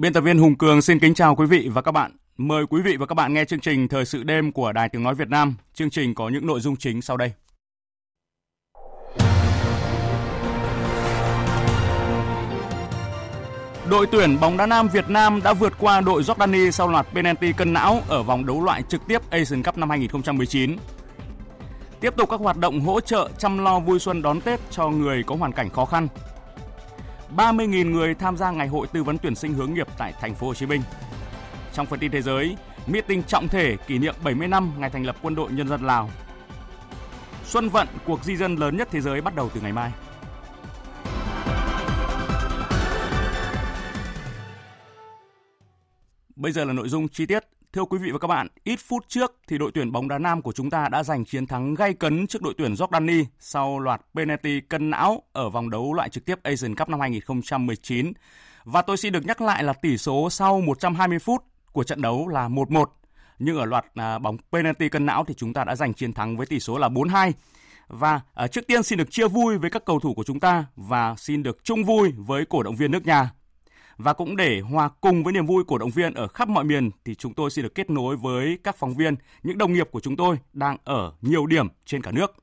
Biên tập viên Hùng Cường xin kính chào quý vị và các bạn. Mời quý vị và các bạn nghe chương trình Thời sự đêm của Đài Tiếng Nói Việt Nam. Chương trình có những nội dung chính sau đây. Đội tuyển bóng đá nam Việt Nam đã vượt qua đội Jordani sau loạt penalty cân não ở vòng đấu loại trực tiếp Asian Cup năm 2019. Tiếp tục các hoạt động hỗ trợ chăm lo vui xuân đón Tết cho người có hoàn cảnh khó khăn 30.000 người tham gia ngày hội tư vấn tuyển sinh hướng nghiệp tại thành phố Hồ Chí Minh. Trong phần tin thế giới, meeting trọng thể kỷ niệm 70 năm ngày thành lập Quân đội Nhân dân Lào. Xuân vận, cuộc di dân lớn nhất thế giới bắt đầu từ ngày mai. Bây giờ là nội dung chi tiết. Thưa quý vị và các bạn, ít phút trước thì đội tuyển bóng đá nam của chúng ta đã giành chiến thắng gay cấn trước đội tuyển Jordani sau loạt penalty cân não ở vòng đấu loại trực tiếp Asian Cup năm 2019. Và tôi xin được nhắc lại là tỷ số sau 120 phút của trận đấu là 1-1. Nhưng ở loạt à, bóng penalty cân não thì chúng ta đã giành chiến thắng với tỷ số là 4-2. Và à, trước tiên xin được chia vui với các cầu thủ của chúng ta và xin được chung vui với cổ động viên nước nhà và cũng để hòa cùng với niềm vui của động viên ở khắp mọi miền thì chúng tôi xin được kết nối với các phóng viên, những đồng nghiệp của chúng tôi đang ở nhiều điểm trên cả nước.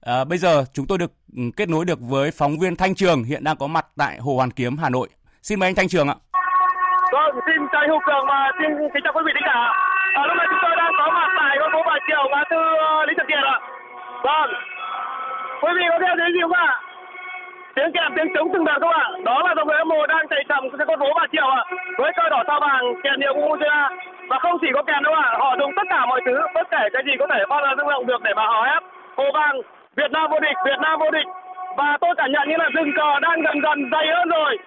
À, bây giờ chúng tôi được ừ, kết nối được với phóng viên Thanh Trường hiện đang có mặt tại Hồ Hoàn Kiếm, Hà Nội. Xin mời anh Thanh Trường ạ. Vâng, xin chào Hữu Cường và xin kính chào quý vị khán giả. À, lúc này chúng tôi đang có mặt tại con phố Bà Triều, ngã tư ờ, Lý Thường Kiệt ạ. Vâng, quý vị có theo thấy gì không ạ? Tiếng kèn tiếng trống từng đợt các bạn. Đó là dòng người hâm mộ đang chạy chậm trên con phố bà triệu ạ. Với cờ đỏ sao vàng kèn hiệu của và không chỉ có kèn đâu ạ, họ dùng tất cả mọi thứ, bất kể cái gì có thể bao giờ rung động được để mà hò ép hồ vàng, Việt Nam vô địch, Việt Nam vô địch. Và tôi cảm nhận như là rừng cờ đang dần dần dày hơn rồi.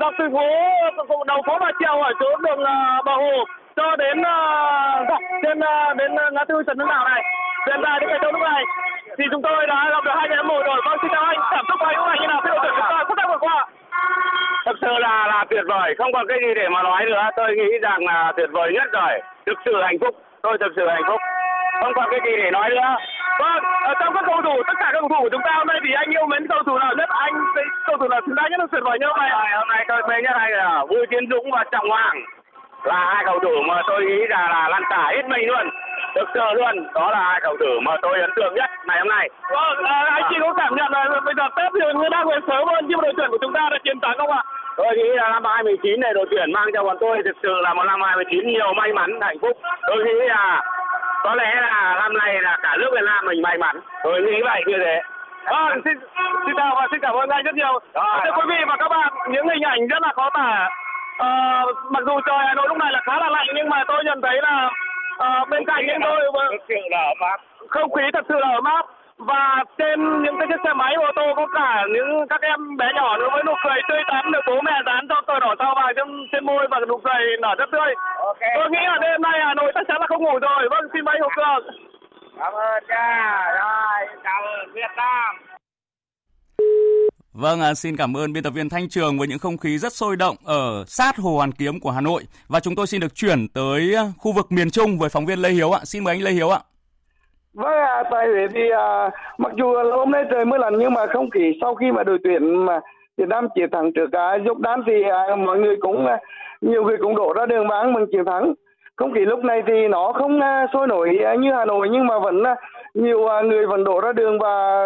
Dọc từ phố đầu phố bà triệu ở chỗ đường ờ, bà bờ hồ, cho đến ờ, dọc trên ờ, đến ngã tư trần hưng đạo này. Hiện tại đến cái chỗ lúc này thì chúng tôi đã gặp được hai người hâm mộ rồi. Vâng xin chào anh. Cảm xúc của anh lúc này như nào? Khi đội tuyển chúng ta sắp vừa qua. Thật sự là là tuyệt vời. Không còn cái gì để mà nói nữa. Tôi nghĩ rằng là tuyệt vời nhất rồi. Thực sự hạnh phúc. Tôi thực sự hạnh phúc. Không còn cái gì để nói nữa. Vâng ở trong các cầu thủ tất cả các cầu thủ của chúng ta hôm nay thì anh yêu mến cầu thủ nào nhất? Anh cầu thủ nào chúng ta nhất là tuyệt vời như hôm nay? Hôm nay tôi mến nhất anh là vui tiến dũng và trọng hoàng. Là hai cầu thủ mà tôi nghĩ là là lan tỏa hết mình luôn thực sự luôn. Đó là hai cầu thủ mà tôi ấn tượng nhất ngày hôm nay. Vâng à, anh chị có cảm nhận là bây giờ tết thì người đang về sớm hơn nhưng đội tuyển của chúng ta đã chiến thắng không ạ? Tôi nghĩ là năm 2019 này đội tuyển mang cho bọn tôi thực sự là một năm 2019 nhiều may mắn hạnh phúc. Tôi nghĩ là có lẽ là năm nay là cả nước Việt Nam mình may mắn. Tôi nghĩ vậy như thế. Vâng, xin, xin chào và xin cảm ơn anh rất nhiều. Thưa quý vị và các bạn, những hình ảnh rất là khó tả. À, mặc dù trời Hà Nội lúc này là khá là lạnh nhưng mà tôi nhận thấy là à, bên cạnh những tôi thực sự là ấm áp không khí thật sự là ấm áp và trên những cái chiếc xe máy ô tô có cả những các em bé nhỏ nữa với nụ cười tươi tắn được bố mẹ dán cho cờ đỏ sao vàng trên trên môi và nụ cười nở rất tươi. Okay. tôi nghĩ là đêm nay hà nội chắc chắn là không ngủ rồi. Vâng xin mời hùng cường. Cảm ơn cha. Rồi ơn việt nam Vâng, à, xin cảm ơn biên tập viên Thanh Trường với những không khí rất sôi động ở sát Hồ Hoàn Kiếm của Hà Nội. Và chúng tôi xin được chuyển tới à, khu vực miền Trung với phóng viên Lê Hiếu ạ. Xin mời anh Lê Hiếu ạ. Vâng, à, tại vì thì à, mặc dù là hôm nay trời mưa lạnh nhưng mà không khí sau khi mà đội tuyển mà Việt Nam chiến thắng trước à, cả dốc đán thì à, mọi người cũng à, nhiều người cũng đổ ra đường bán mừng chiến thắng. Không khí lúc này thì nó không à, sôi nổi à, như Hà Nội nhưng mà vẫn à, nhiều à, người vẫn đổ ra đường và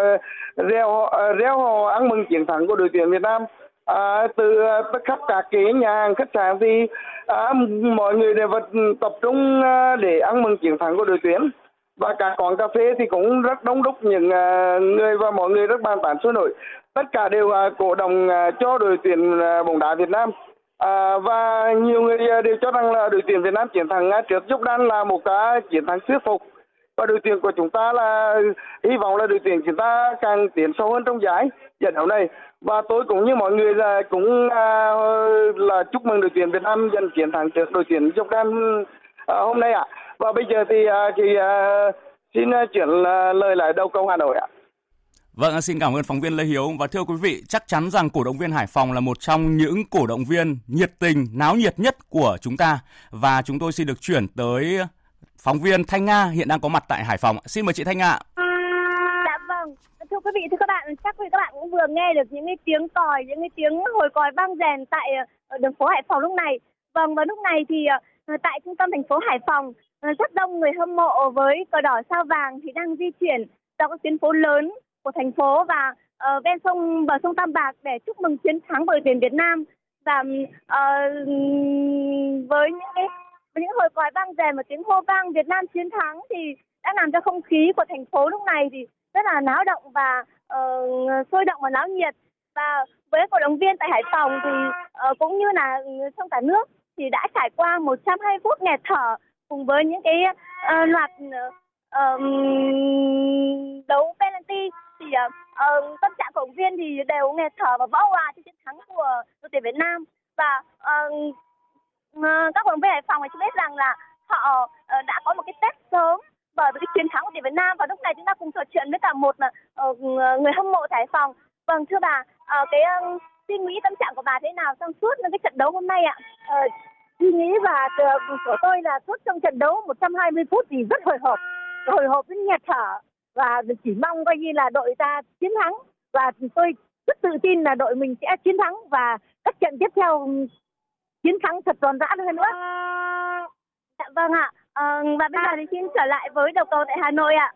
à, reo à, reo hò ăn mừng chiến thắng của đội tuyển Việt Nam. À, từ tất khắp các cái nhà hàng khách sạn thì à, mọi người đều vật tập trung để ăn mừng chiến thắng của đội tuyển. Và cả quán cà phê thì cũng rất đông đúc những người và mọi người rất bàn tán sôi nổi. Tất cả đều cổ động cho đội tuyển bóng đá Việt Nam. À, và nhiều người đều cho rằng là đội tuyển Việt Nam chiến thắng trước Jordan là một cái chiến thắng thuyết phục và đội tuyển của chúng ta là hy vọng là đội tuyển chúng ta càng tiến sâu hơn trong giải trận đấu này và tôi cũng như mọi người là cũng à, là chúc mừng đội tuyển Việt Nam giành chiến thắng trước đội tuyển Jordan à, hôm nay ạ. À. Và bây giờ thì à, thì à, xin à, chuyển à, lời lại đầu câu Hà Nội ạ. Vâng, à, xin cảm ơn phóng viên Lê Hiếu và thưa quý vị, chắc chắn rằng cổ động viên Hải Phòng là một trong những cổ động viên nhiệt tình, náo nhiệt nhất của chúng ta và chúng tôi xin được chuyển tới phóng viên Thanh Nga hiện đang có mặt tại Hải Phòng. Xin mời chị Thanh Nga. Dạ vâng, thưa quý vị, thưa các bạn, chắc quý các bạn cũng vừa nghe được những cái tiếng còi, những cái tiếng hồi còi vang rèn tại ờ, đường phố Hải Phòng lúc này. Vâng, và lúc này thì ờ, tại trung tâm thành phố Hải Phòng, ờ, rất đông người hâm mộ với cờ đỏ sao vàng thì đang di chuyển dọc các tuyến phố lớn của thành phố và uh, ven sông bờ sông Tam Bạc để chúc mừng chiến thắng của đội tuyển Việt Nam và uh, với những cái với những hồi còi vang rèn và tiếng hô vang Việt Nam chiến thắng thì đã làm cho không khí của thành phố lúc này thì rất là náo động và uh, sôi động và náo nhiệt. Và với cổ động viên tại Hải Phòng thì uh, cũng như là trong cả nước thì đã trải qua 120 phút nghẹt thở cùng với những cái uh, loạt uh, đấu penalty thì uh, tâm trạng cổ động viên thì đều nghẹt thở và vỡ hòa cho chiến thắng của đội tuyển Việt Nam. Và uh, Ờ, các cổ động viên Hải Phòng thì chúng biết rằng là họ ờ, đã có một cái tết sớm bởi vì cái chiến thắng của tuyển Việt Nam và lúc này chúng ta cùng trò chuyện với cả một ờ, người hâm mộ Hải Phòng. Vâng thưa bà, cái suy nghĩ tâm trạng của bà thế nào trong suốt cái trận đấu hôm nay ạ? Suy nghĩ và của tôi là suốt trong trận đấu 120 phút thì rất hồi hộp, hồi hộp đến nghẹt thở và chỉ mong coi như là đội ta chiến thắng và tôi rất tự tin là đội mình sẽ chiến thắng và các trận tiếp theo chiến thắng thật toàn rã hơn nữa. Dạ vâng ạ. À, và bây giờ thì xin trở lại với đầu cầu tại Hà Nội ạ.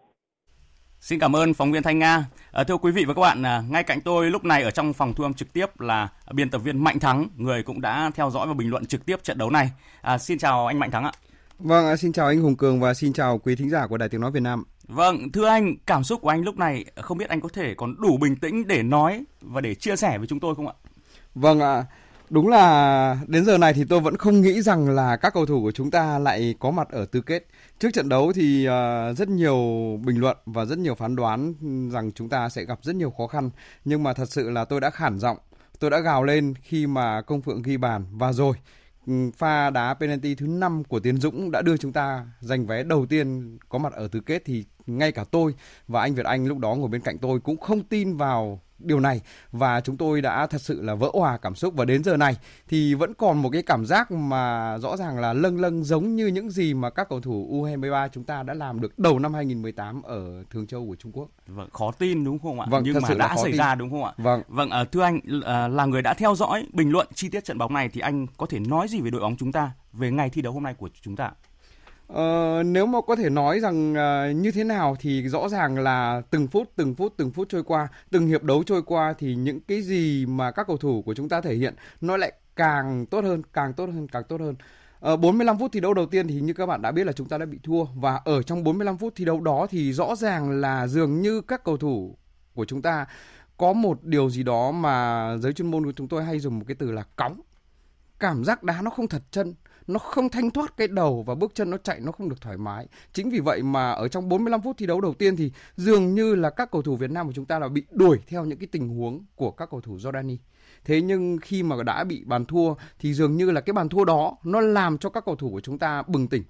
Xin cảm ơn phóng viên Thanh Nga. À, thưa quý vị và các bạn, à, ngay cạnh tôi lúc này ở trong phòng thu âm trực tiếp là biên tập viên Mạnh Thắng, người cũng đã theo dõi và bình luận trực tiếp trận đấu này. À, xin chào anh Mạnh Thắng ạ. Vâng, xin chào anh Hùng Cường và xin chào quý thính giả của Đài Tiếng Nói Việt Nam. Vâng, thưa anh, cảm xúc của anh lúc này không biết anh có thể còn đủ bình tĩnh để nói và để chia sẻ với chúng tôi không ạ? Vâng ạ. Đúng là đến giờ này thì tôi vẫn không nghĩ rằng là các cầu thủ của chúng ta lại có mặt ở tứ kết. Trước trận đấu thì ờ, rất nhiều bình luận và rất nhiều phán đoán rằng chúng ta sẽ gặp rất nhiều khó khăn. Nhưng mà thật sự là tôi đã khản giọng, tôi đã gào lên khi mà Công Phượng ghi bàn và rồi ừ, pha đá penalty thứ 5 của Tiến Dũng đã đưa chúng ta giành vé đầu tiên có mặt ở tứ kết thì ngay cả tôi và anh Việt Anh lúc đó ngồi bên cạnh tôi cũng không tin vào điều này và chúng tôi đã thật sự là vỡ hòa cảm xúc và đến giờ này thì vẫn còn một cái cảm giác mà rõ ràng là lâng lâng giống như những gì mà các cầu thủ U23 chúng ta đã làm được đầu năm 2018 ở Thường Châu của Trung Quốc. Vâng, khó tin đúng không ạ? Vâng, nhưng mà đã xảy tin. ra đúng không ạ? Vâng. Vâng, uh, thưa anh uh, là người đã theo dõi bình luận chi tiết trận bóng này thì anh có thể nói gì về đội bóng chúng ta về ngày thi đấu hôm nay của chúng ta? Ờ, nếu mà có thể nói rằng uh, như thế nào thì rõ ràng là từng phút từng phút từng phút trôi qua từng hiệp đấu trôi qua thì những cái gì mà các cầu thủ của chúng ta thể hiện nó lại càng tốt hơn càng tốt hơn càng tốt hơn. Ờ, 45 phút thi đấu đầu tiên thì như các bạn đã biết là chúng ta đã bị thua và ở trong 45 phút thi đấu đó thì rõ ràng là dường như các cầu thủ của chúng ta có một điều gì đó mà giới chuyên môn của chúng tôi hay dùng một cái từ là cóng cảm giác đá nó không thật chân, nó không thanh thoát cái đầu và bước chân nó chạy, nó không được thoải mái. Chính vì vậy mà ở trong 45 phút thi đấu đầu tiên thì dường như là các cầu thủ Việt Nam của chúng ta là bị đuổi theo những cái tình huống của các cầu thủ Jordani. Thế nhưng khi mà đã bị bàn thua thì dường như là cái bàn thua đó nó làm cho các cầu thủ của chúng ta bừng tỉnh.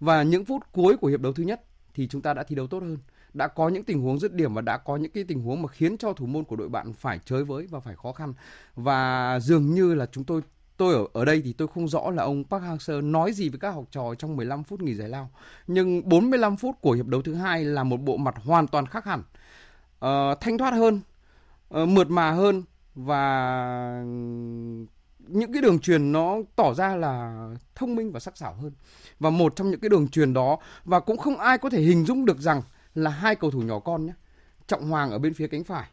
Và những phút cuối của hiệp đấu thứ nhất thì chúng ta đã thi đấu tốt hơn đã có những tình huống dứt điểm và đã có những cái tình huống mà khiến cho thủ môn của đội bạn phải chơi với và phải khó khăn và dường như là chúng tôi tôi ở ở đây thì tôi không rõ là ông Park Hang-seo nói gì với các học trò trong 15 phút nghỉ giải lao. Nhưng 45 phút của hiệp đấu thứ hai là một bộ mặt hoàn toàn khác hẳn. Uh, thanh thoát hơn, uh, mượt mà hơn và những cái đường truyền nó tỏ ra là thông minh và sắc sảo hơn. Và một trong những cái đường truyền đó và cũng không ai có thể hình dung được rằng là hai cầu thủ nhỏ con nhé. Trọng Hoàng ở bên phía cánh phải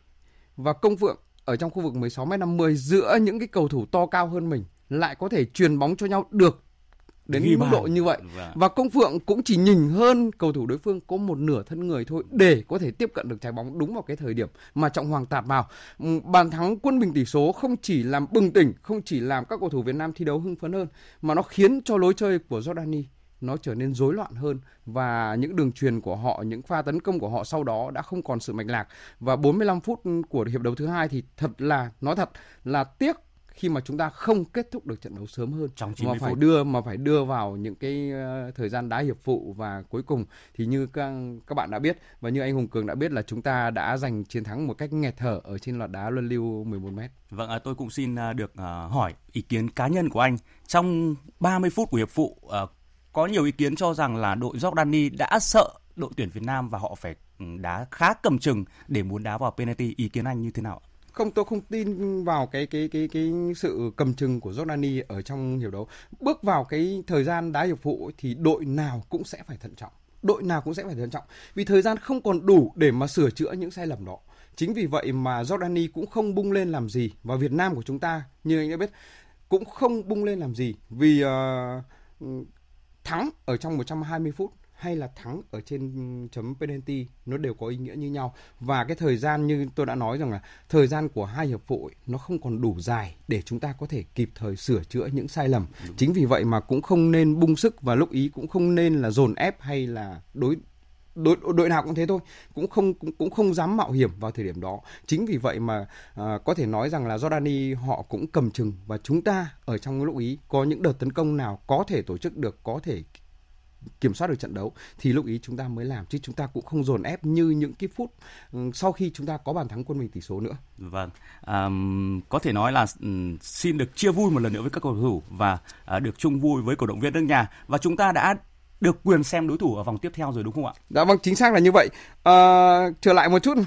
và Công Phượng ở trong khu vực 16m50 giữa những cái cầu thủ to cao hơn mình lại có thể truyền bóng cho nhau được đến Ghi mức độ như vậy. Vâng. và công phượng cũng chỉ nhỉnh hơn cầu thủ đối phương có một nửa thân người thôi để có thể tiếp cận được trái bóng đúng vào cái thời điểm mà trọng hoàng tạt vào. Ừm, bàn thắng quân bình tỷ số không chỉ làm bừng tỉnh không chỉ làm các cầu thủ Việt Nam thi đấu hưng phấn hơn mà nó khiến cho lối chơi của Jordani nó trở nên rối loạn hơn và những đường truyền của họ, những pha tấn công của họ sau đó đã không còn sự mạch lạc và 45 phút của hiệp đấu thứ hai thì thật là nói thật là tiếc khi mà chúng ta không kết thúc được trận đấu sớm hơn Trong mà 90 phải phút. đưa mà phải đưa vào những cái ờ, thời gian đá hiệp phụ và cuối cùng thì như các các bạn đã biết và như anh Hùng Cường đã biết là chúng ta đã giành chiến thắng một cách nghẹt thở ở trên loạt đá luân lưu 11 m. Vâng, à, tôi cũng xin à, được à, hỏi ý kiến cá nhân của anh. Trong 30 phút của hiệp phụ, có nhiều ý kiến cho rằng là đội Jordani đã sợ đội tuyển Việt Nam và họ phải ừ, đá khá cầm chừng để muốn đá vào penalty. Ý kiến anh như thế nào? Không tôi không tin vào cái cái cái cái sự cầm chừng của Jordani ở trong hiệp đấu. Bước vào cái thời gian đá hiệp phụ thì đội nào cũng sẽ phải thận trọng. Đội nào cũng sẽ phải thận trọng vì thời gian không còn đủ để mà sửa chữa những sai lầm đó. Chính vì vậy mà Jordani cũng không bung lên làm gì và Việt Nam của chúng ta như anh đã biết cũng không bung lên làm gì vì uh, thắng ở trong 120 phút hay là thắng ở trên chấm penalty nó đều có ý nghĩa như nhau. Và cái thời gian như tôi đã nói rằng là thời gian của hai hiệp phụ nó không còn đủ dài để chúng ta có thể kịp thời sửa chữa những sai lầm. Chính vì vậy mà cũng không nên bung sức và lúc ý cũng không nên là dồn ép hay là đối đội đội nào cũng thế thôi cũng không cũng, cũng không dám mạo hiểm vào thời điểm đó chính vì vậy mà à, có thể nói rằng là Jordani họ cũng cầm chừng và chúng ta ở trong lúc ý có những đợt tấn công nào có thể tổ chức được có thể kiểm soát được trận đấu thì lúc ý chúng ta mới làm chứ chúng ta cũng không dồn ép như những cái phút ừ, sau khi chúng ta có bàn thắng quân mình tỷ số nữa. Vâng, à, có thể nói là ừ, xin được chia vui một lần nữa với các cầu thủ và à, được chung vui với cổ động viên nước nhà và chúng ta đã được quyền xem đối thủ ở vòng tiếp theo rồi đúng không ạ? Dạ vâng, chính xác là như vậy. À, trở lại một chút,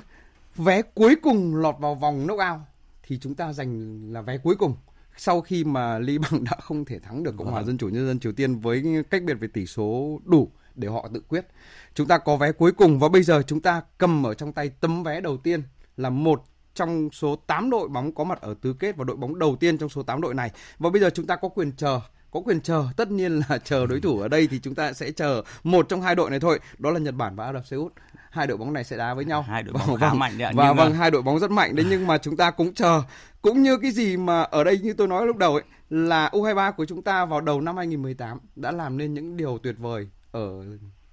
vé cuối cùng lọt vào vòng knockout thì chúng ta giành là vé cuối cùng sau khi mà Lý Bằng đã không thể thắng được Cộng hòa Vâng. Dân chủ Nhân dân Triều Tiên với cách biệt về tỷ số đủ để họ tự quyết. Chúng ta có vé cuối cùng và bây giờ chúng ta cầm ở trong tay tấm vé đầu tiên là một trong số 8 đội bóng có mặt ở tứ kết và đội bóng đầu tiên trong số 8 đội này. Và bây giờ chúng ta có quyền chờ có quyền chờ tất nhiên là chờ đối thủ ở đây thì chúng ta sẽ chờ một trong hai đội này thôi. Đó là Nhật Bản và Ả Rập Xê Út. Hai đội bóng này sẽ đá với nhau. Hai đội bóng Vâng, khá vâng. mạnh đấy ạ, và nhưng mà- vâng hai đội bóng rất mạnh đấy nhưng mà chúng ta cũng chờ. Cũng như cái gì mà ở đây như tôi nói lúc đầu ấy là U23 của chúng ta vào đầu năm 2018 đã làm nên những điều tuyệt vời ở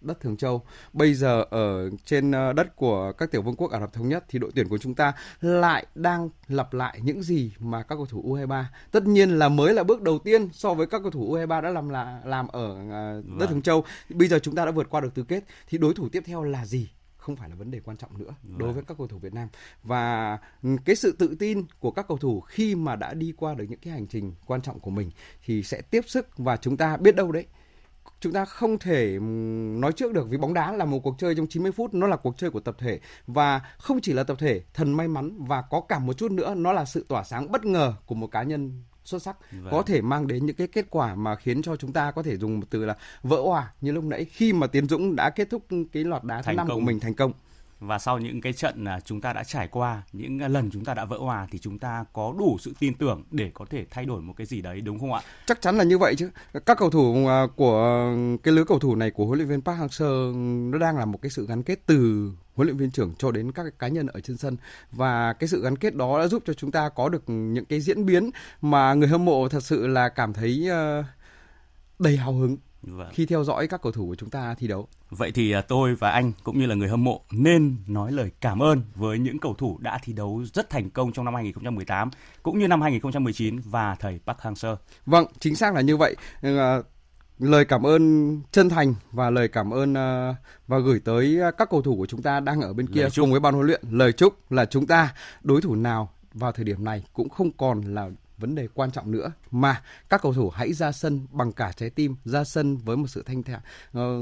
đất Thường Châu. Bây giờ ở trên ờ, đất của các tiểu vương quốc Ả Rập thống nhất thì đội tuyển của chúng ta lại đang lặp lại những gì mà các cầu thủ U23. Tất nhiên là mới là bước đầu tiên so với các cầu thủ U23 đã làm là làm ở ờ, đất Vâng. Thường Châu. Bây giờ chúng ta đã vượt qua được tứ kết thì đối thủ tiếp theo là gì? không phải là vấn đề quan trọng nữa đối với các cầu thủ Việt Nam và ừ, cái sự tự tin của các cầu thủ khi mà đã đi qua được những cái hành trình quan trọng của mình thì sẽ tiếp sức và chúng ta biết đâu đấy chúng ta không thể nói trước được vì bóng đá là một cuộc chơi trong 90 phút nó là cuộc chơi của tập thể. Và không chỉ là tập thể thần may mắn và có cả một chút nữa nó là sự tỏa sáng bất ngờ của một cá nhân xuất sắc. Vâng. có thể mang đến những cái kết quả mà khiến cho chúng ta có thể dùng một từ là vỡ hòa như lúc nãy khi mà Tiến Dũng đã kết thúc cái loạt đá thứ năm của mình thành công và sau những cái trận chúng ta đã trải qua, những lần chúng ta đã vỡ hòa thì chúng ta có đủ sự tin tưởng để có thể thay đổi một cái gì đấy đúng không ạ? chắc chắn là như vậy chứ. Các cầu thủ à, của cái lứa cầu thủ này của huấn luyện viên Park Hang-seo nó đang là một cái sự gắn kết từ huấn luyện viên trưởng cho đến các cá nhân ở trên sân. Và cái sự gắn kết đó đã giúp cho chúng ta có được những cái diễn biến mà người hâm mộ thật sự là cảm thấy ờ, đầy hào hứng. Vâng. khi theo dõi các cầu thủ của chúng ta thi đấu. Vậy thì à, tôi và anh cũng như là người hâm mộ nên nói lời cảm ơn với những cầu thủ đã thi đấu rất thành công trong năm 2018 cũng như năm 2019 và thầy Park Hang-seo. Vâng, chính xác là như vậy. Ờ, lời cảm ơn chân thành và lời cảm ơn ờ, và gửi tới các cầu thủ của chúng ta đang ở bên kia cùng với ban huấn luyện. Lời chúc là chúng ta đối thủ nào vào thời điểm này cũng không còn là vấn đề quan trọng nữa. Mà các cầu thủ hãy ra sân bằng cả trái tim, ra sân với một sự thanh thản ờ,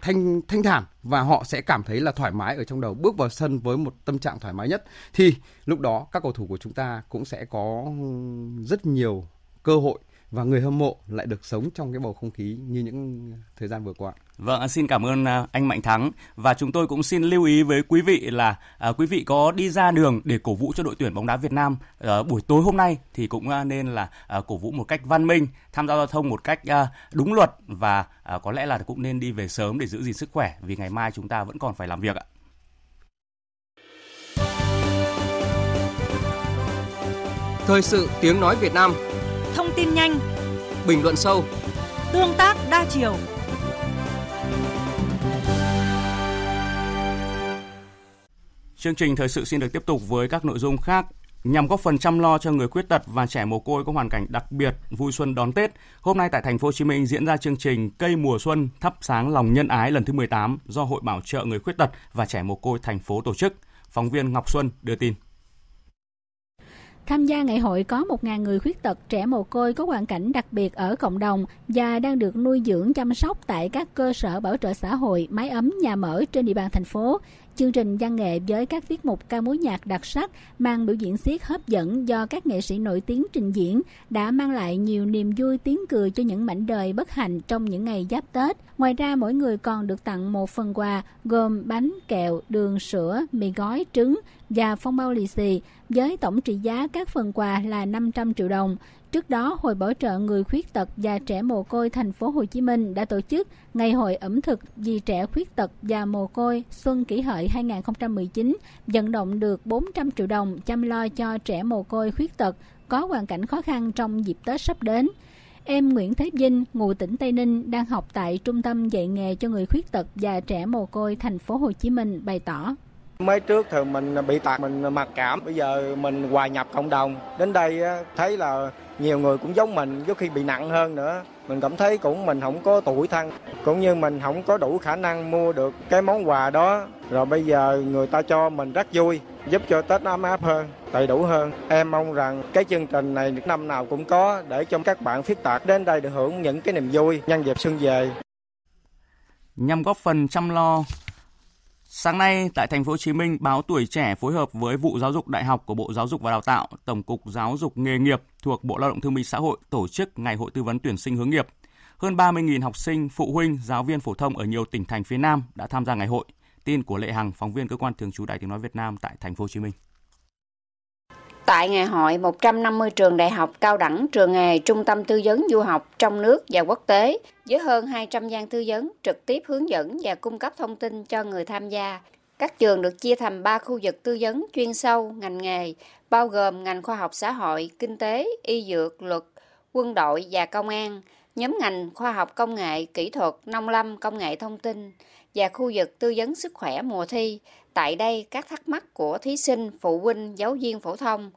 thanh thanh thản và họ sẽ cảm thấy là thoải mái ở trong đầu bước vào sân với một tâm trạng thoải mái nhất. Thì lúc đó các cầu thủ của chúng ta cũng sẽ có rất nhiều cơ hội và người hâm mộ lại được sống trong cái bầu không khí như những thời gian vừa qua. Vâng, xin cảm ơn à, anh Mạnh Thắng và chúng tôi cũng xin lưu ý với quý vị là à, quý vị có đi ra đường để cổ vũ cho đội tuyển bóng đá Việt Nam à, buổi tối hôm nay thì cũng à, nên là à, cổ vũ một cách văn minh, tham gia giao thông một cách à, đúng luật và à, có lẽ là cũng nên đi về sớm để giữ gìn sức khỏe vì ngày mai chúng ta vẫn còn phải làm việc ạ. Thời sự tiếng nói Việt Nam tin nhanh Bình luận sâu Tương tác đa chiều Chương trình thời sự xin được tiếp tục với các nội dung khác. Nhằm góp phần chăm lo cho người khuyết tật và trẻ mồ côi có hoàn cảnh đặc biệt vui xuân đón Tết, hôm nay tại thành phố Hồ Chí Minh diễn ra chương trình Cây mùa xuân thắp sáng lòng nhân ái lần thứ 18 do Hội Bảo trợ người khuyết tật và trẻ mồ côi thành phố tổ chức. Phóng viên Ngọc Xuân đưa tin. Tham gia ngày hội có 1.000 người khuyết tật trẻ mồ côi có hoàn cảnh đặc biệt ở cộng đồng và đang được nuôi dưỡng chăm sóc tại các cơ sở bảo trợ xã hội, mái ấm, nhà mở trên địa bàn thành phố. Chương trình văn nghệ với các tiết mục ca mối nhạc đặc sắc mang biểu diễn xiết hấp dẫn do các nghệ sĩ nổi tiếng trình diễn đã mang lại nhiều niềm vui tiếng cười cho những mảnh đời bất hạnh trong những ngày giáp Tết. Ngoài ra mỗi người còn được tặng một phần quà gồm bánh, kẹo, đường, sữa, mì gói, trứng và phong bao lì xì với tổng trị giá các phần quà là 500 triệu đồng. Trước đó, Hội Bảo trợ người khuyết tật và trẻ mồ côi thành phố Hồ Chí Minh đã tổ chức Ngày hội ẩm thực vì trẻ khuyết tật và mồ côi Xuân Kỷ Hợi 2019, vận động được 400 triệu đồng chăm lo cho trẻ mồ côi khuyết tật có hoàn cảnh khó khăn trong dịp Tết sắp đến. Em Nguyễn Thế Vinh, ngụ tỉnh Tây Ninh, đang học tại Trung tâm dạy nghề cho người khuyết tật và trẻ mồ côi thành phố Hồ Chí Minh bày tỏ. Mới trước thì mình bị tạc, mình mặc cảm, bây giờ mình hòa nhập cộng đồng. Đến đây thấy là nhiều người cũng giống mình, có khi bị nặng hơn nữa. Mình cảm thấy cũng mình không có tuổi thân, cũng như mình không có đủ khả năng mua được cái món quà đó. Rồi bây giờ người ta cho mình rất vui, giúp cho Tết ấm áp hơn, đầy đủ hơn. Em mong rằng cái chương trình này năm nào cũng có để cho các bạn khuyết tật đến đây được hưởng những cái niềm vui nhân dịp xuân về. Nhằm góp phần chăm lo Sáng nay tại thành phố Hồ Chí Minh, báo Tuổi Trẻ phối hợp với vụ giáo dục đại học của Bộ Giáo dục và Đào tạo, Tổng cục Giáo dục nghề nghiệp thuộc Bộ Lao động Thương binh Xã hội tổ chức ngày hội tư vấn tuyển sinh hướng nghiệp. Hơn 30.000 học sinh, phụ huynh, giáo viên phổ thông ở nhiều tỉnh thành phía Nam đã tham gia ngày hội. Tin của Lệ Hằng, phóng viên cơ quan thường trú Đài Tiếng nói Việt Nam tại thành phố Hồ Chí Minh. Tại ngày hội, 150 trường đại học, cao đẳng, trường nghề, trung tâm tư vấn du học trong nước và quốc tế với hơn 200 gian tư vấn trực tiếp hướng dẫn và cung cấp thông tin cho người tham gia. Các trường được chia thành 3 khu vực tư vấn chuyên sâu, ngành nghề, bao gồm ngành khoa học xã hội, kinh tế, y dược, luật, quân đội và công an, nhóm ngành khoa học công nghệ, kỹ thuật, nông lâm, công nghệ thông tin và khu vực tư vấn sức khỏe mùa thi. Tại đây, các thắc mắc của thí sinh, phụ huynh, giáo viên phổ thông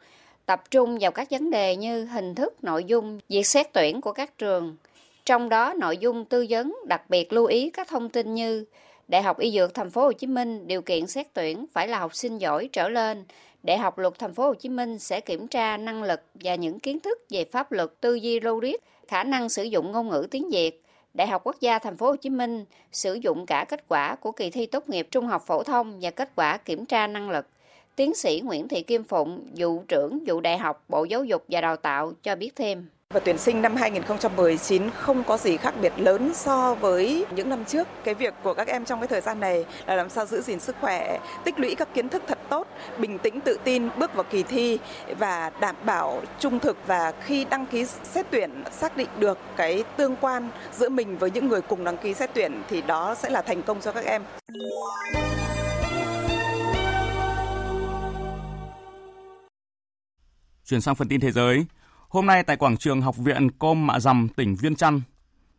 tập trung vào các vấn đề như hình thức, nội dung, việc xét tuyển của các trường. Trong đó, nội dung tư vấn đặc biệt lưu ý các thông tin như Đại học Y Dược Thành phố Hồ Chí Minh điều kiện xét tuyển phải là học sinh giỏi trở lên. Đại học Luật Thành phố Hồ Chí Minh sẽ kiểm tra năng lực và những kiến thức về pháp luật, tư duy logic, khả năng sử dụng ngôn ngữ tiếng Việt. Đại học Quốc gia Thành phố Hồ Chí Minh sử dụng cả kết quả của kỳ thi tốt nghiệp trung học phổ thông và kết quả kiểm tra năng lực. Tiến sĩ Nguyễn Thị Kim Phụng, vụ trưởng vụ Đại học Bộ Giáo dục và Đào tạo cho biết thêm. Và tuyển sinh năm 2019 không có gì khác biệt lớn so với những năm trước. Cái việc của các em trong cái thời gian này là làm sao giữ gìn sức khỏe, tích lũy các kiến thức thật tốt, bình tĩnh tự tin bước vào kỳ thi và đảm bảo trung thực và khi đăng ký xét tuyển xác định được cái tương quan giữa mình với những người cùng đăng ký xét tuyển thì đó sẽ là thành công cho các em. Chuyển sang phần tin thế giới. Hôm nay tại quảng trường Học viện Com Mạ Dầm, tỉnh Viên Chăn,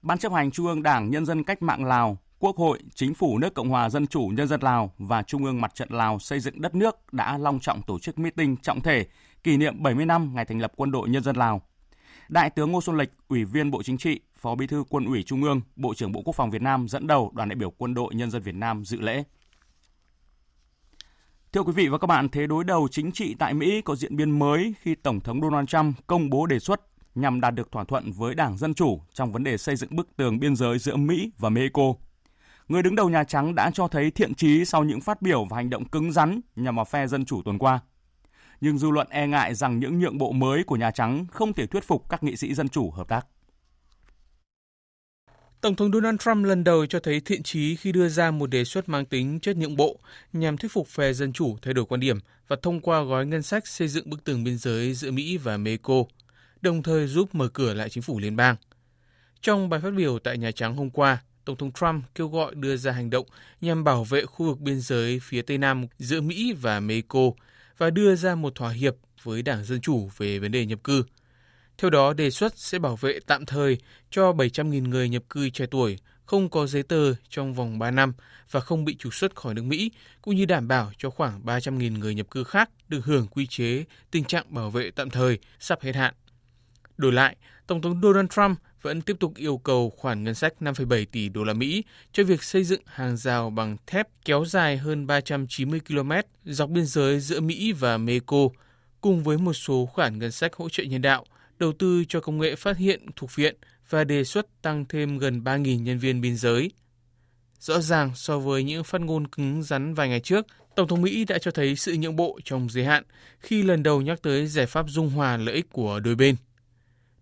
Ban chấp hành Trung ương Đảng Nhân dân Cách mạng Lào, Quốc hội, Chính phủ nước Cộng hòa Dân chủ Nhân dân Lào và Trung ương Mặt trận Lào xây dựng đất nước đã long trọng tổ chức meeting trọng thể kỷ niệm 70 năm ngày thành lập Quân đội Nhân dân Lào. Đại tướng Ngô Xuân Lịch, Ủy viên Bộ Chính trị, Phó Bí thư Quân ủy Trung ương, Bộ trưởng Bộ Quốc phòng Việt Nam dẫn đầu đoàn đại biểu Quân đội Nhân dân Việt Nam dự lễ. Thưa quý vị và các bạn, thế đối đầu chính trị tại Mỹ có diễn biến mới khi Tổng thống Donald Trump công bố đề xuất nhằm đạt được thỏa thuận với Đảng Dân Chủ trong vấn đề xây dựng bức tường biên giới giữa Mỹ và Mexico. Người đứng đầu Nhà Trắng đã cho thấy thiện trí sau những phát biểu và hành động cứng rắn nhằm vào phe Dân Chủ tuần qua. nhưng dư luận e ngại rằng những nhượng bộ mới của Nhà Trắng không thể thuyết phục các nghị sĩ dân chủ hợp tác. Tổng thống Donald Trump lần đầu cho thấy thiện chí khi đưa ra một đề xuất mang tính chất nhượng bộ nhằm thuyết phục phe dân chủ thay đổi quan điểm và thông qua gói ngân sách xây dựng bức tường biên giới giữa Mỹ và Mexico, đồng thời giúp mở cửa lại chính phủ liên bang. Trong bài phát biểu tại Nhà Trắng hôm qua, Tổng thống Trump kêu gọi đưa ra hành động nhằm bảo vệ khu vực biên giới phía Tây Nam giữa Mỹ và Mexico và đưa ra một thỏa hiệp với Đảng Dân Chủ về vấn đề nhập cư. Theo đó, đề xuất sẽ bảo vệ tạm thời cho 700.000 người nhập cư trẻ tuổi không có giấy tờ trong vòng 3 năm và không bị trục xuất khỏi nước Mỹ, cũng như đảm bảo cho khoảng 300.000 người nhập cư khác được hưởng quy chế tình trạng bảo vệ tạm thời sắp hết hạn. Đổi lại, Tổng thống Donald Trump vẫn tiếp tục yêu cầu khoản ngân sách 5,7 tỷ đô la Mỹ cho việc xây dựng hàng rào bằng thép kéo dài hơn 390 km dọc biên giới giữa Mỹ và Mexico, cùng với một số khoản ngân sách hỗ trợ nhân đạo, đầu tư cho công nghệ phát hiện thuộc viện và đề xuất tăng thêm gần 3.000 nhân viên biên giới. Rõ ràng so với những phát ngôn cứng rắn vài ngày trước, Tổng thống Mỹ đã cho thấy sự nhượng bộ trong giới hạn khi lần đầu nhắc tới giải pháp dung hòa lợi ích của đôi bên.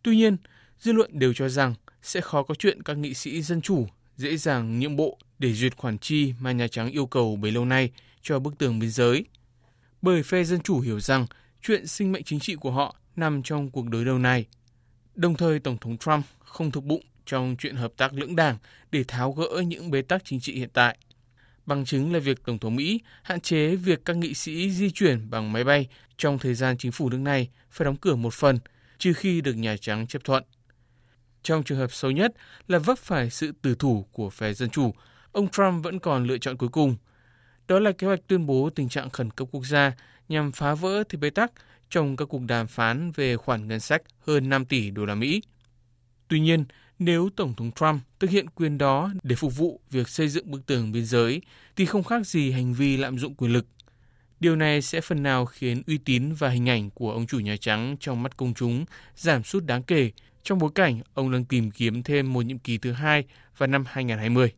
Tuy nhiên, dư luận đều cho rằng sẽ khó có chuyện các nghị sĩ dân chủ dễ dàng nhượng bộ để duyệt khoản chi mà Nhà Trắng yêu cầu bấy lâu nay cho bức tường biên giới. Bởi phe dân chủ hiểu rằng chuyện sinh mệnh chính trị của họ nằm trong cuộc đối đầu này. Đồng thời, Tổng thống Trump không thực bụng trong chuyện hợp tác lưỡng đảng để tháo gỡ những bế tắc chính trị hiện tại. Bằng chứng là việc Tổng thống Mỹ hạn chế việc các nghị sĩ di chuyển bằng máy bay trong thời gian chính phủ nước này phải đóng cửa một phần, trừ khi được Nhà Trắng chấp thuận. Trong trường hợp xấu nhất là vấp phải sự tử thủ của phe Dân Chủ, ông Trump vẫn còn lựa chọn cuối cùng. Đó là kế hoạch tuyên bố tình trạng khẩn cấp quốc gia nhằm phá vỡ thì bế tắc trong các cuộc đàm phán về khoản ngân sách hơn 5 tỷ đô la Mỹ. Tuy nhiên, nếu Tổng thống Trump thực hiện quyền đó để phục vụ việc xây dựng bức tường biên giới thì không khác gì hành vi lạm dụng quyền lực. Điều này sẽ phần nào khiến uy tín và hình ảnh của ông chủ Nhà Trắng trong mắt công chúng giảm sút đáng kể trong bối cảnh ông đang tìm kiếm thêm một nhiệm kỳ thứ hai vào năm 2020.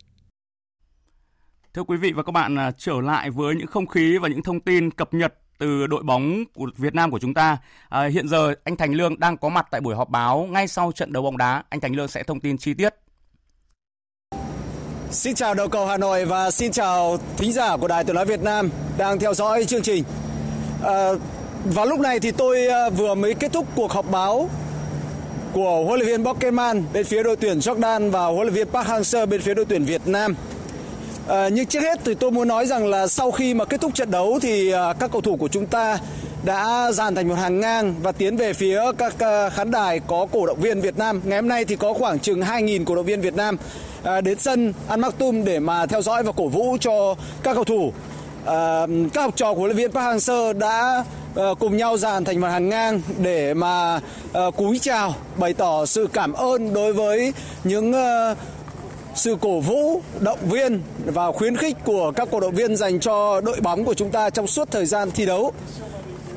Thưa quý vị và các bạn, à, trở lại với những không khí và những thông tin cập nhật từ đội bóng của Việt Nam của chúng ta. À, hiện giờ anh Thành Lương đang có mặt tại buổi họp báo ngay sau trận đấu bóng đá. Anh Thành Lương sẽ thông tin chi tiết. Xin chào đầu cầu Hà Nội và xin chào thính giả của Đài Tiếng nói Việt Nam đang theo dõi chương trình. À, vào lúc này thì tôi à, vừa mới kết thúc cuộc họp báo của huấn luyện viên Bockelman bên phía đội tuyển Jordan và huấn luyện viên Park Hang-seo bên phía đội tuyển Việt Nam. À, nhưng trước hết thì tôi muốn nói rằng là sau khi mà kết thúc trận đấu thì à, các cầu thủ của chúng ta đã dàn thành một hàng ngang và tiến về phía các à, khán đài có cổ động viên Việt Nam. Ngày hôm nay thì có khoảng chừng 2.000 cổ động viên Việt Nam à, đến sân Al Maktoum để mà theo dõi và cổ vũ cho các cầu thủ. À, các học trò của huấn luyện viên Park Hang-seo đã cùng nhau dàn thành một hàng ngang để mà cúi chào bày tỏ sự cảm ơn đối với những sự cổ vũ, động viên và khuyến khích của các cổ động viên dành cho đội bóng của chúng ta trong suốt thời gian thi đấu.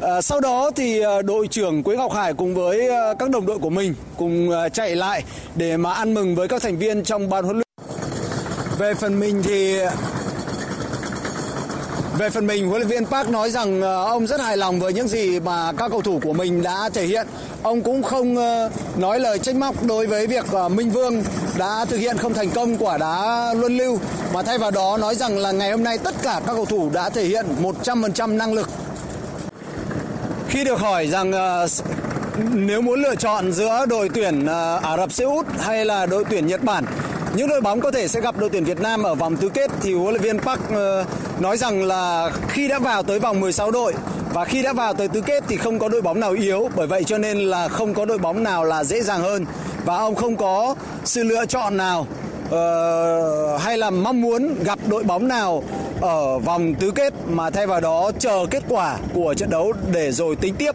À, sau đó thì à, đội trưởng Quế Ngọc Hải cùng với à, các đồng đội của mình cùng à, chạy lại để mà ăn mừng với các thành viên trong ban huấn luyện. Về phần mình thì về phần mình, huấn luyện viên Park nói rằng ông rất hài lòng với những gì mà các cầu thủ của mình đã thể hiện. Ông cũng không ờ, nói lời trách móc đối với việc ờ, Minh Vương đã thực hiện không thành công quả đá luân lưu, mà thay vào đó nói rằng là ngày hôm nay tất cả các cầu thủ đã thể hiện 100% năng lực. Khi được hỏi rằng ờ, nếu muốn lựa chọn giữa đội tuyển Ả Rập Xê Út hay là đội tuyển Nhật Bản những đội bóng có thể sẽ gặp đội tuyển Việt Nam ở vòng tứ kết thì huấn luyện viên Park ờ, nói rằng là khi đã vào tới vòng 16 đội và khi đã vào tới tứ kết thì không có đội bóng nào yếu. Bởi vậy cho nên là không có đội bóng nào là dễ dàng hơn. Và ông không có sự lựa chọn nào uh, hay là mong muốn gặp đội bóng nào ở vòng tứ kết mà thay vào đó chờ kết quả của trận đấu để rồi tính tiếp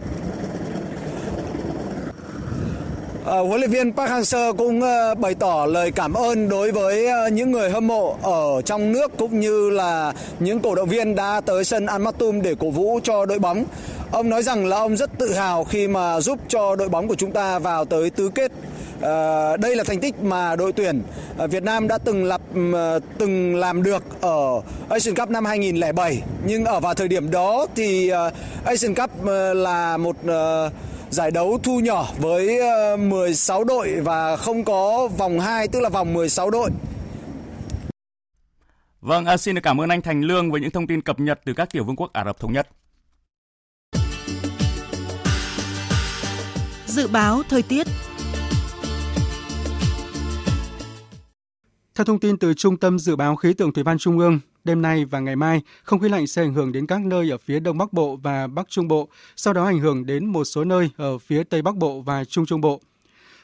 Uh, Ờ, huấn luyện viên Park Hang-seo cũng ờ, bày tỏ lời cảm ơn đối với ờ, những người hâm mộ ở trong nước cũng như là những cổ động viên đã tới sân Al Maktoum để cổ vũ cho đội bóng. Ông nói rằng là ông rất tự hào khi mà giúp cho đội bóng của chúng ta vào tới tứ kết đây là thành tích mà đội tuyển Việt Nam đã từng lập ừ, từng làm được ở Asian Cup năm 2007 nhưng ở vào thời điểm đó thì Asian Cup là một giải đấu thu nhỏ với 16 đội và không có vòng 2 tức là vòng 16 đội. Vâng, à, xin được cảm ơn anh Thành Lương với những thông tin cập nhật từ các tiểu vương quốc Ả Rập Thống Nhất. Dự báo thời tiết Theo thông tin từ Trung tâm Dự báo Khí tượng Thủy văn Trung ương, đêm nay và ngày mai, không khí lạnh sẽ ảnh hưởng đến các nơi ở phía Đông Bắc Bộ và Bắc Trung Bộ, sau đó ảnh hưởng đến một số nơi ở phía Tây Bắc Bộ và Trung Trung Bộ.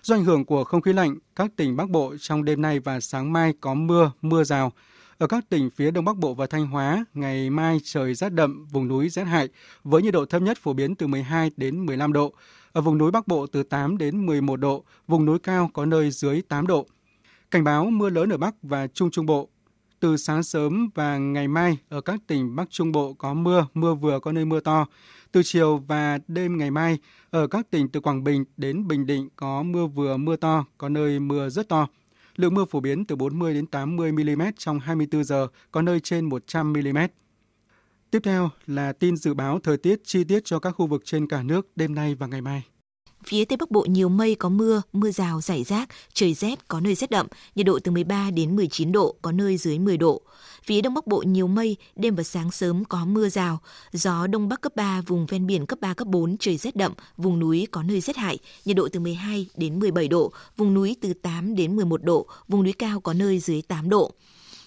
Do ảnh hưởng của không khí lạnh, các tỉnh Bắc Bộ trong đêm nay và sáng mai có mưa, mưa rào. Ở các tỉnh phía Đông Bắc Bộ và Thanh Hóa, ngày mai trời rét đậm, vùng núi rét hại, với nhiệt độ thấp nhất phổ biến từ 12 đến 15 độ. Ở vùng núi Bắc Bộ từ 8 đến 11 độ, vùng núi cao có nơi dưới 8 độ. Cảnh báo mưa lớn ở Bắc và Trung Trung Bộ. Từ sáng sớm và ngày mai ở các tỉnh Bắc Trung Bộ có mưa, mưa vừa có nơi mưa to. Từ chiều và đêm ngày mai ở các tỉnh từ Quảng Bình đến Bình Định có mưa vừa mưa to, có nơi mưa rất to. Lượng mưa phổ biến từ 40 đến 80 mm trong 24 giờ, có nơi trên 100 mm. Tiếp theo là tin dự báo thời tiết chi tiết cho các khu vực trên cả nước đêm nay và ngày mai. Phía Tây Bắc Bộ nhiều mây có mưa, mưa rào rải rác, trời rét, có nơi rét đậm, nhiệt độ từ 13 đến 19 độ, có nơi dưới 10 độ. Phía Đông Bắc Bộ nhiều mây, đêm và sáng sớm có mưa rào, gió Đông Bắc cấp 3, vùng ven biển cấp 3, cấp 4, trời rét đậm, vùng núi có nơi rét hại, nhiệt độ từ 12 đến 17 độ, vùng núi từ 8 đến 11 độ, vùng núi cao có nơi dưới 8 độ.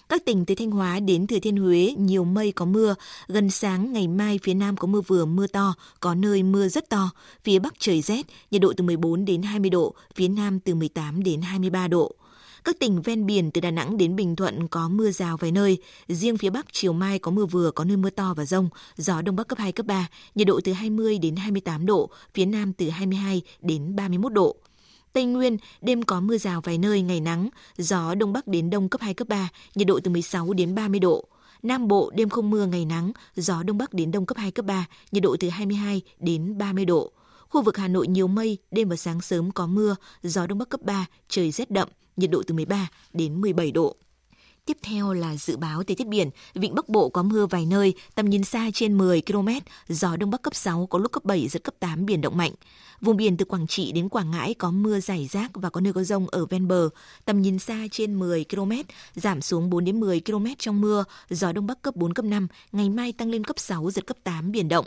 Các tỉnh từ Thanh Hóa đến Thừa Thiên Huế nhiều mây có mưa, gần sáng ngày mai phía Nam có mưa vừa mưa to, có nơi mưa rất to, phía Bắc trời rét, nhiệt độ từ 14 đến 20 độ, phía Nam từ 18 đến 23 độ. Các tỉnh ven biển từ Đà Nẵng đến Bình Thuận có mưa rào vài nơi. Riêng phía Bắc chiều mai có mưa vừa, có nơi mưa to và rông. Gió Đông Bắc cấp 2, cấp 3, nhiệt độ từ 20 đến 28 độ, phía Nam từ 22 đến 31 độ. Tây Nguyên, đêm có mưa rào vài nơi, ngày nắng, gió Đông Bắc đến Đông cấp 2, cấp 3, nhiệt độ từ 16 đến 30 độ. Nam Bộ, đêm không mưa, ngày nắng, gió Đông Bắc đến Đông cấp 2, cấp 3, nhiệt độ từ 22 đến 30 độ. Khu vực Hà Nội nhiều mây, đêm và sáng sớm có mưa, gió Đông Bắc cấp 3, trời rét đậm, nhiệt độ từ 13 đến 17 độ. Tiếp theo là dự báo thời tiết biển, vịnh Bắc Bộ có mưa vài nơi, tầm nhìn xa trên 10 km, gió đông bắc cấp 6 có lúc cấp 7 giật cấp 8 biển động mạnh. Vùng biển từ Quảng Trị đến Quảng Ngãi có mưa rải rác và có nơi có rông ở ven bờ, tầm nhìn xa trên 10 km, giảm xuống 4 đến 10 km trong mưa, gió đông bắc cấp 4 cấp 5, ngày mai tăng lên cấp 6 giật cấp 8 biển động.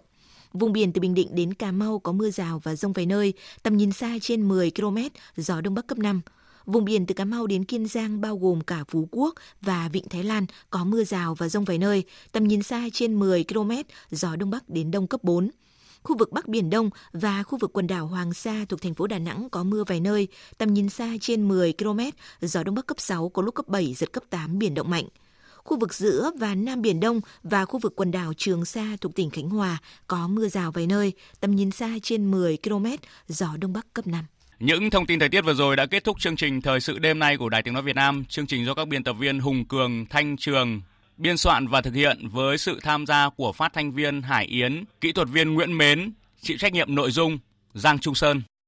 Vùng biển từ Bình Định đến Cà Mau có mưa rào và rông vài nơi, tầm nhìn xa trên 10 km, gió đông bắc cấp 5. Vùng biển từ Cà Mau đến Kiên Giang bao gồm cả Phú Quốc và Vịnh Thái Lan có mưa rào và rông vài nơi, tầm nhìn xa trên 10 km, gió Đông Bắc đến Đông cấp 4. Khu vực Bắc Biển Đông và khu vực quần đảo Hoàng Sa thuộc thành phố Đà Nẵng có mưa vài nơi, tầm nhìn xa trên 10 km, gió Đông Bắc cấp 6 có lúc cấp 7, giật cấp 8, biển động mạnh. Khu vực giữa và Nam Biển Đông và khu vực quần đảo Trường Sa thuộc tỉnh Khánh Hòa có mưa rào vài nơi, tầm nhìn xa trên 10 km, gió Đông Bắc cấp 5. Những thông tin thời tiết vừa rồi đã kết thúc chương trình Thời sự đêm nay của Đài Tiếng Nói Việt Nam. Chương trình do các biên tập viên Hùng Cường, Thanh Trường, biên soạn và thực hiện với sự tham gia của phát thanh viên Hải Yến, kỹ thuật viên Nguyễn Mến, chịu trách nhiệm nội dung Giang Trung Sơn.